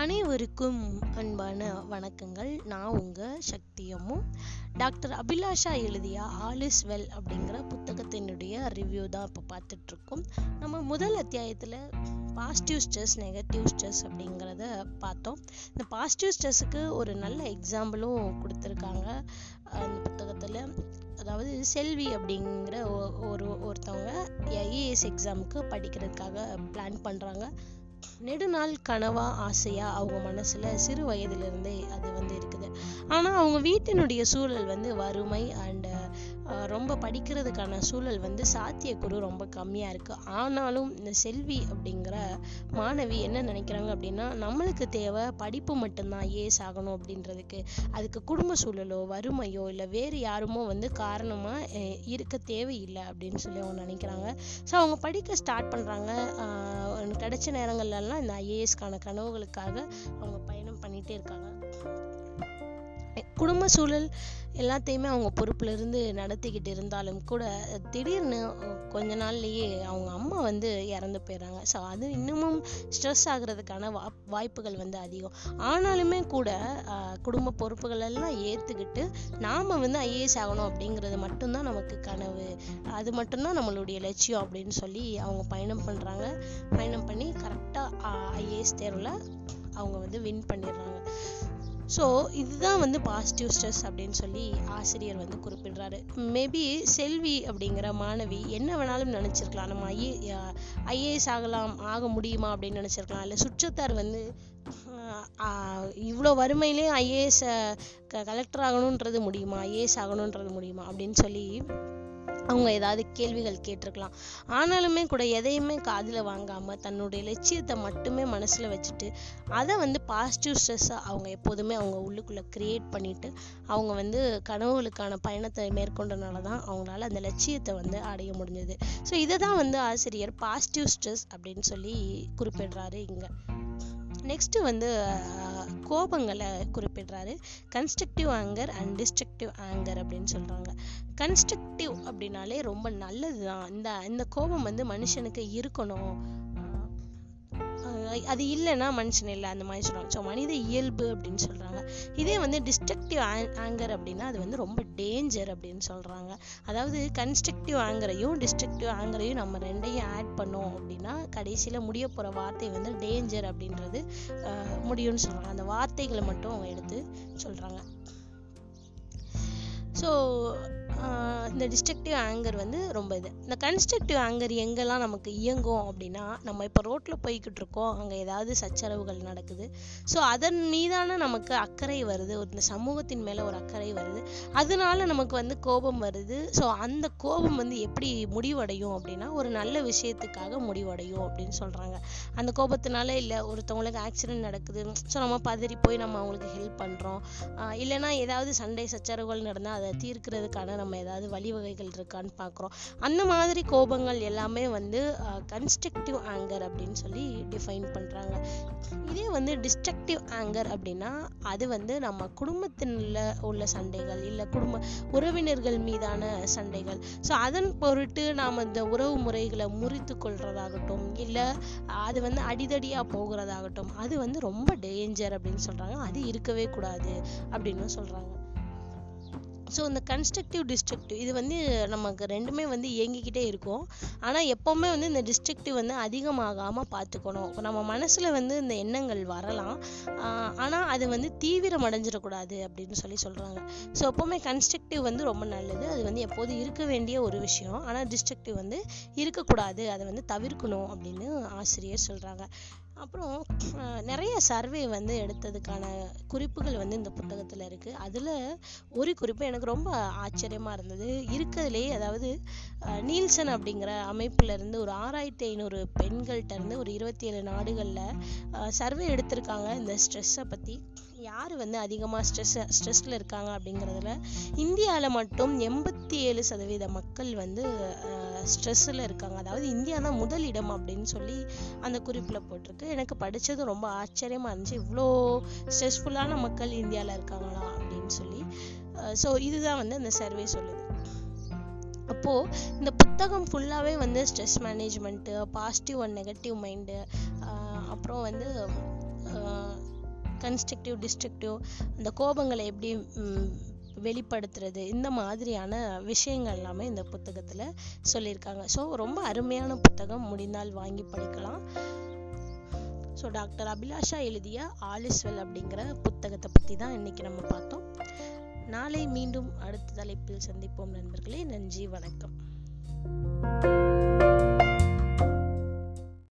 அனைவருக்கும் அன்பான வணக்கங்கள். நான் உங்க சக்தியமும் டாக்டர் அபிலாஷா எழுதிய ஆல் இஸ் வெல் அப்படிங்கிற புத்தகத்தினுடைய ரிவ்யூ தான் இப்போ பார்த்துட்டு இருக்கோம் நம்ம முதல் அத்தியாயத்தில் பாசிட்டிவ் ஸ்ட்ரெஸ் நெகட்டிவ் ஸ்ட்ரெஸ் அப்படிங்கிறத பார்த்தோம். இந்த பாசிட்டிவ் ஸ்ட்ரெஸ்ஸுக்கு ஒரு நல்ல எக்ஸாம்பிளும் கொடுத்துருக்காங்க அந்த புத்தகத்தில். அதாவது செல்வி அப்படிங்கிற ஒ- ஒரு ஒருத்தவங்க ஐஏஎஸ் எக்ஸாமுக்கு படிக்கிறதுக்காக பிளான் பண்ணுறாங்க நெடுநாள் கனவா ஆசையா அவங்க மனசுல சிறு வயதிலிருந்தே அது வந்து இருக்குது. ஆனா அவங்க வீட்டினுடைய சூழல் வந்து வறுமை அண்ட் ரொம்ப படிக்கிறதுக்கான சூழல் வந்து சாத்தியக்குழு ரொம்ப கம்மியா இருக்கு. ஆனாலும் இந்த செல்வி அப்படிங்கிற மாணவி என்ன நினைக்கிறாங்க அப்படின்னா நம்மளுக்கு தேவை படிப்பு மட்டும்தான் ஏஸ் ஆகணும் அப்படின்றதுக்கு. அதுக்கு குடும்ப சூழலோ வறுமையோ இல்லை வேறு யாருமோ வந்து காரணமா இருக்க தேவையில்லை அப்படின்னு சொல்லி அவங்க நினைக்கிறாங்க. ஸோ அவங்க படிக்க ஸ்டார்ட் பண்றாங்க. ஆஹ் கிடைச்ச இந்த ஐஏஎஸ்க்கான கனவுகளுக்காக அவங்க பயணம் பண்ணிட்டே இருக்காங்க. குடும்ப சூழல் எல்லாத்தையுமே அவங்க பொறுப்புலேருந்து நடத்திக்கிட்டு இருந்தாலும் கூட திடீர்னு கொஞ்ச நாள்லேயே அவங்க அம்மா வந்து இறந்து போயிடுறாங்க. ஸோ அது இன்னமும் ஸ்ட்ரெஸ் ஆகிறதுக்கான வா வாய்ப்புகள் வந்து அதிகம். ஆனாலுமே கூட குடும்ப பொறுப்புகள் எல்லாம் ஏற்றுக்கிட்டு நாம் வந்து ஐஏஎஸ் ஆகணும் அப்படிங்கிறது மட்டும்தான் நமக்கு கனவு. அது மட்டும்தான் நம்மளுடைய லட்சியம் அப்படின்னு சொல்லி அவங்க பயணம் பண்ணுறாங்க பயணம் பண்ணி கரெக்டாக ஐஏஎஸ் தேர்வில் அவங்க வந்து வின் பண்ணிடுறாங்க. ஸோ இதுதான் வந்து பாசிட்டிவ் ஸ்ட்ரெஸ் அப்படின்னு சொல்லி ஆசிரியர் வந்து குறிப்பிடுறாரு. மேபி செல்வி அப்படிங்கிற மாணவி என்ன வேணாலும் நினச்சிருக்கலாம். நம்ம ஐஏ ஐஏஎஸ் ஆகலாம் ஆக முடியுமா அப்படின்னு நினச்சிருக்கலாம். இல்லை சுற்றத்தார் வந்து இவ்வளோ வறுமையிலே ஐஏஎஸ் கலெக்டர் ஆகணுன்றது முடியுமா? ஐஏஎஸ் ஆகணுன்றது முடியுமா? அப்படின்னு சொல்லி அவங்க ஏதாவது கேள்விகள் கேட்டிருக்கலாம். ஆனாலுமே கூட எதையுமே காதில் வாங்காம தன்னுடைய லட்சியத்தை மட்டுமே மனசுல வச்சுட்டு அதை வந்து பாசிட்டிவ் ஸ்ட்ரெஸ்ஸை அவங்க எப்போதுமே அவங்க உள்ளுக்குள்ள கிரியேட் பண்ணிட்டு அவங்க வந்து கனவுகளுக்கான பயணத்தை மேற்கொண்டனால தான் அவங்களால அந்த லட்சியத்தை வந்து அடைய முடிஞ்சது. ஸோ இதை தான் வந்து ஆசிரியர் பாசிட்டிவ் ஸ்ட்ரெஸ் அப்படின்னு சொல்லி குறிப்பிடுறாரு இங்க. நெக்ஸ்ட் வந்து கோபங்களை குறிப்பிடுறாரு. Constructive anger and destructive anger அப்படின்னு சொல்றாங்க. கன்ஸ்ட்ரக்டிவ் அப்படின்னாலே ரொம்ப நல்லதுதான். இந்த இந்த கோபம் வந்து மனுஷனுக்கு இருக்கணும். அது இல்லைன்னா மனுஷன் இல்லை அந்த மாதிரி சொல்கிறாங்க ஸோ மனித இயல்பு அப்படின்னு சொல்கிறாங்க இதே வந்து டிஸ்ட்ரக்டிவ் ஆங்கர் அப்படின்னா அது வந்து ரொம்ப டேஞ்சர் அப்படின்னு சொல்கிறாங்க அதாவது கன்ஸ்ட்ரக்டிவ் ஆங்கரையும் டிஸ்ட்ரக்டிவ் ஆங்கரையும் நம்ம ரெண்டையும் ஆட் பண்ணோம் அப்படின்னா கடைசியில் முடிய போகிற வார்த்தை வந்து டேஞ்சர் அப்படின்றது முடியும்னு சொல்கிறாங்க அந்த வார்த்தைகளை மட்டும் அவங்க எடுத்து சொல்கிறாங்க ஸோ இந்த டிஸ்ட்ரக்டிவ் ஆங்கர் வந்து ரொம்ப இது. இந்த கன்ஸ்ட்ரக்டிவ் ஆங்கர் எங்கெல்லாம் நமக்கு இயங்கும் அப்படின்னா நம்ம இப்போ ரோட்டில் போய்கிட்டு இருக்கோம் அங்கே ஏதாவது சச்சரவுகள் நடக்குது. ஸோ அதன் மீதான நமக்கு அக்கறை வருது ஒரு இந்த சமூகத்தின் மேலே ஒரு அக்கறை வருது. அதனால நமக்கு வந்து கோபம் வருது. ஸோ அந்த கோபம் வந்து எப்படி முடிவடையும் அப்படின்னா ஒரு நல்ல விஷயத்துக்காக முடிவடையும் அப்படின்னு சொல்கிறாங்க அந்த கோபத்தினால இல்லை ஒருத்தவங்களுக்கு ஆக்சிடென்ட் நடக்குது. ஸோ நம்ம பதறி போய் நம்ம அவங்களுக்கு ஹெல்ப் பண்ணுறோம் இல்லைன்னா ஏதாவது சண்டை சச்சரவுகள் நடந்தால் அதை தீர்க்கிறதுக்கான நம்ம ஏதாவது வகைகள் இருக்கான்னு பார்க்குறோம் அந்த மாதிரி கோபங்கள் எல்லாமே வந்து கன்ஸ்ட்ரக்டிவ் ஆங்கர் அப்படின்னு சொல்லி டிஃபைன் பண்றாங்க. இதே வந்து டிஸ்ட்ரக்டிவ் ஆங்கர் அப்படின்னா அது வந்து நம்ம குடும்பத்தினில் உள்ள சண்டைகள் இல்லை குடும்ப உறவினர்கள் மீதான சண்டைகள். ஸோ அதன் பொருட்டு நாம் இந்த உறவு முறைகளை முறித்து கொள்றதாகட்டும் இல்லை அது வந்து அடிதடியா போகிறதாகட்டும் அது வந்து ரொம்ப டேஞ்சர் அப்படின்னு சொல்றாங்க. அது இருக்கவே கூடாது அப்படின்னு சொல்றாங்க. ஸோ இந்த கன்ஸ்ட்ரக்டிவ் டிஸ்ட்ரக்டிவ் இது வந்து நமக்கு ரெண்டுமே வந்து இயங்கிக்கிட்டே இருக்கும். ஆனால் எப்போவுமே வந்து இந்த டிஸ்ட்ரக்டிவ் வந்து அதிகமாகாமல் பார்த்துக்கணும் நம்ம மனசில் வந்து இந்த எண்ணங்கள் வரலாம். ஆனால் அது வந்து தீவிரம் அடைஞ்சிடக்கூடாது அப்படின்னு சொல்லி சொல்கிறாங்க ஸோ எப்போவுமே கன்ஸ்ட்ரக்டிவ் வந்து ரொம்ப நல்லது. அது வந்து எப்போதும் இருக்க வேண்டிய ஒரு விஷயம். ஆனால் டிஸ்ட்ரக்டிவ் வந்து இருக்கக்கூடாது. அதை வந்து தவிர்க்கணும் அப்படின்னு ஆசிரியர் சொல்கிறாங்க அப்புறம் சர்வே வந்து எடுத்ததுக்கான குறிப்புகள் வந்து இந்த புத்தகத்துல இருக்கு. அதில் ஒரு குறிப்பு எனக்கு ரொம்ப ஆச்சரியமா இருந்தது. இருக்கிறதுலே அதாவது அஹ், நீல்சன் அப்படிங்கிற அமைப்புல இருந்து ஒரு ஆறாயிரத்தி ஐநூறு பெண்கள்கிட்ட இருந்து ஒரு இருபத்தி ஏழு நாடுகள்ல சர்வே எடுத்திருக்காங்க இந்த ஸ்ட்ரெஸ்ஸை பத்தி. யார் வந்து அதிகமாக ஸ்ட்ரெஸ் ஸ்ட்ரெஸ்ஸில் இருக்காங்க அப்படிங்கிறதுல இந்தியாவில் மட்டும் எண்பத்தி ஏழு சதவீத மக்கள் வந்து ஸ்ட்ரெஸ்ஸில் இருக்காங்க. அதாவது இந்தியா தான் முதல் இடம் அப்படின்னு சொல்லி அந்த குறிப்பில் போட்டிருக்கு. எனக்கு படித்தது ரொம்ப ஆச்சரியமா இருந்துச்சு. இவ்வளோ ஸ்ட்ரெஸ்ஃபுல்லான மக்கள் இந்தியாவில் இருக்காங்களா அப்படின்னு சொல்லி. ஸோ இதுதான் வந்து அந்த சர்வே சொல்லுது. அப்போது இந்த புத்தகம் ஃபுல்லாகவே வந்து stress management positive and negative mind அப்புறம் வந்து கன்ஸ்ட்ரக்டிவ் டிஸ்ட்ரக்டிவ் அந்த கோபங்களை எப்படி வெளிப்படுத்துறது இந்த மாதிரியான விஷயங்கள் எல்லாமே இந்த புத்தகத்தில் சொல்லியிருக்காங்க. ஸோ ரொம்ப அருமையான புத்தகம். முடிந்தால் வாங்கி படிக்கலாம். ஸோ டாக்டர் அபிலாஷா எழுதிய ஆலிஸ்வெல் அப்படிங்கிற புத்தகத்தை பற்றி தான் இன்னைக்கு நம்ம பார்த்தோம். நாளை மீண்டும் அடுத்த தலைப்பில் சந்திப்போம் நண்பர்களே. நன்றி வணக்கம்.